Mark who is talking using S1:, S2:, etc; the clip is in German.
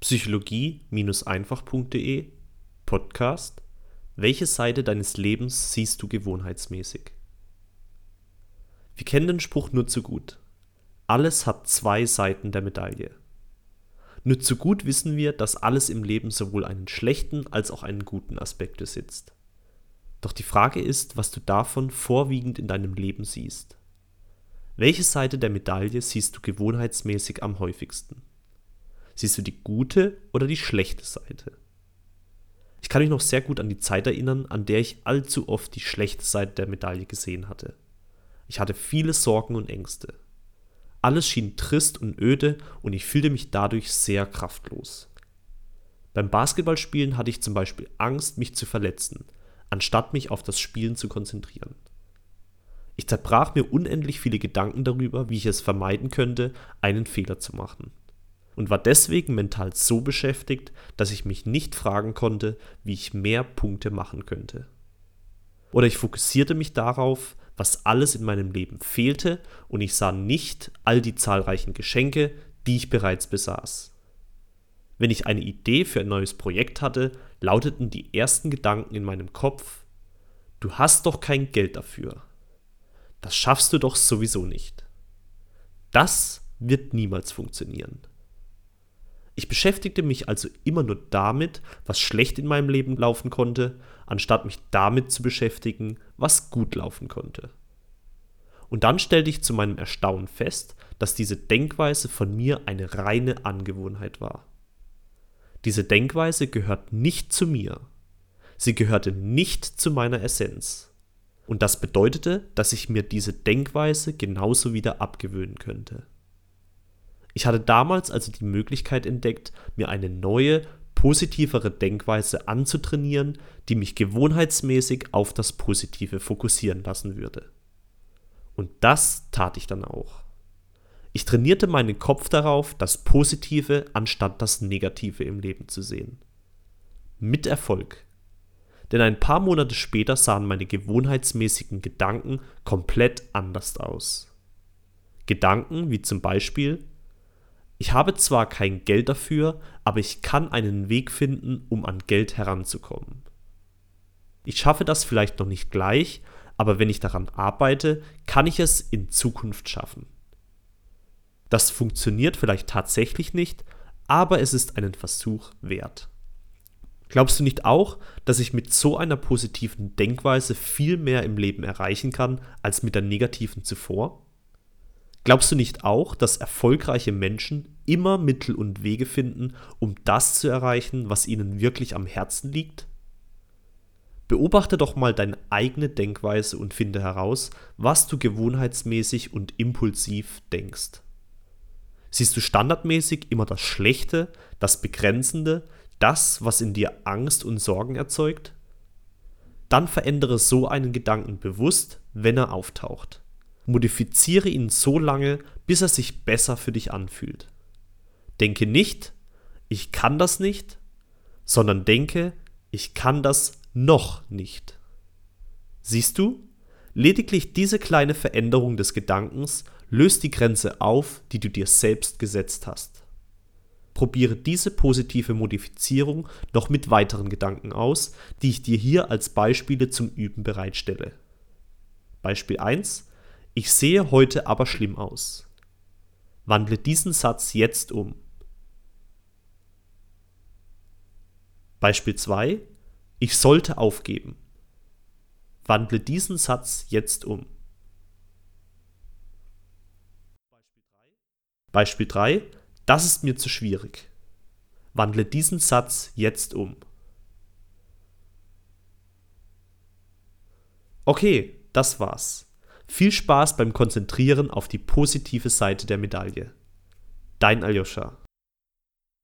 S1: psychologie-einfach.de Podcast Welche Seite deines Lebens siehst du gewohnheitsmäßig? Wir kennen den Spruch nur zu gut. Alles hat zwei Seiten der Medaille. Nur zu gut wissen wir, dass alles im Leben sowohl einen schlechten als auch einen guten Aspekt besitzt. Doch die Frage ist, was du davon vorwiegend in deinem Leben siehst. Welche Seite der Medaille siehst du gewohnheitsmäßig am häufigsten? Siehst du die gute oder die schlechte Seite? Ich kann mich noch sehr gut an die Zeit erinnern, an der ich allzu oft die schlechte Seite der Medaille gesehen hatte. Ich hatte viele Sorgen und Ängste. Alles schien trist und öde und ich fühlte mich dadurch sehr kraftlos. Beim Basketballspielen hatte ich zum Beispiel Angst, mich zu verletzen, anstatt mich auf das Spielen zu konzentrieren. Ich zerbrach mir unendlich viele Gedanken darüber, wie ich es vermeiden könnte, einen Fehler zu machen und war deswegen mental so beschäftigt, dass ich mich nicht fragen konnte, wie ich mehr Punkte machen könnte. Oder ich fokussierte mich darauf, was alles in meinem Leben fehlte, und ich sah nicht all die zahlreichen Geschenke, die ich bereits besaß. Wenn ich eine Idee für ein neues Projekt hatte, lauteten die ersten Gedanken in meinem Kopf Du hast doch kein Geld dafür. Das schaffst du doch sowieso nicht. Das wird niemals funktionieren. Ich beschäftigte mich also immer nur damit, was schlecht in meinem Leben laufen konnte, anstatt mich damit zu beschäftigen, was gut laufen konnte. Und dann stellte ich zu meinem Erstaunen fest, dass diese Denkweise von mir eine reine Angewohnheit war. Diese Denkweise gehört nicht zu mir. Sie gehörte nicht zu meiner Essenz. Und das bedeutete, dass ich mir diese Denkweise genauso wieder abgewöhnen könnte. Ich hatte damals also die Möglichkeit entdeckt, mir eine neue, positivere Denkweise anzutrainieren, die mich gewohnheitsmäßig auf das Positive fokussieren lassen würde. Und das tat ich dann auch. Ich trainierte meinen Kopf darauf, das Positive anstatt das Negative im Leben zu sehen. Mit Erfolg. Denn ein paar Monate später sahen meine gewohnheitsmäßigen Gedanken komplett anders aus. Gedanken wie zum Beispiel, ich habe zwar kein Geld dafür, aber ich kann einen Weg finden, um an Geld heranzukommen. Ich schaffe das vielleicht noch nicht gleich, aber wenn ich daran arbeite, kann ich es in Zukunft schaffen. Das funktioniert vielleicht tatsächlich nicht, aber es ist einen Versuch wert. Glaubst du nicht auch, dass ich mit so einer positiven Denkweise viel mehr im Leben erreichen kann als mit der negativen zuvor? Glaubst du nicht auch, dass erfolgreiche Menschen immer Mittel und Wege finden, um das zu erreichen, was ihnen wirklich am Herzen liegt? Beobachte doch mal deine eigene Denkweise und finde heraus, was du gewohnheitsmäßig und impulsiv denkst. Siehst du standardmäßig immer das Schlechte, das Begrenzende, das, was in dir Angst und Sorgen erzeugt? Dann verändere so einen Gedanken bewusst, wenn er auftaucht. Modifiziere ihn so lange, bis er sich besser für dich anfühlt. Denke nicht, ich kann das nicht, sondern denke, ich kann das noch nicht. Siehst du? Lediglich diese kleine Veränderung des Gedankens löst die Grenze auf, die du dir selbst gesetzt hast. Probiere diese positive Modifizierung noch mit weiteren Gedanken aus, die ich dir hier als Beispiele zum Üben bereitstelle. Beispiel 1. Ich sehe heute aber schlimm aus. Wandle diesen Satz jetzt um. Beispiel 2. Ich sollte aufgeben. Wandle diesen Satz jetzt um. Beispiel 3. Das ist mir zu schwierig. Wandle diesen Satz jetzt um. Okay, das war's. Viel Spaß beim Konzentrieren auf die positive Seite der Medaille. Dein Aljoscha.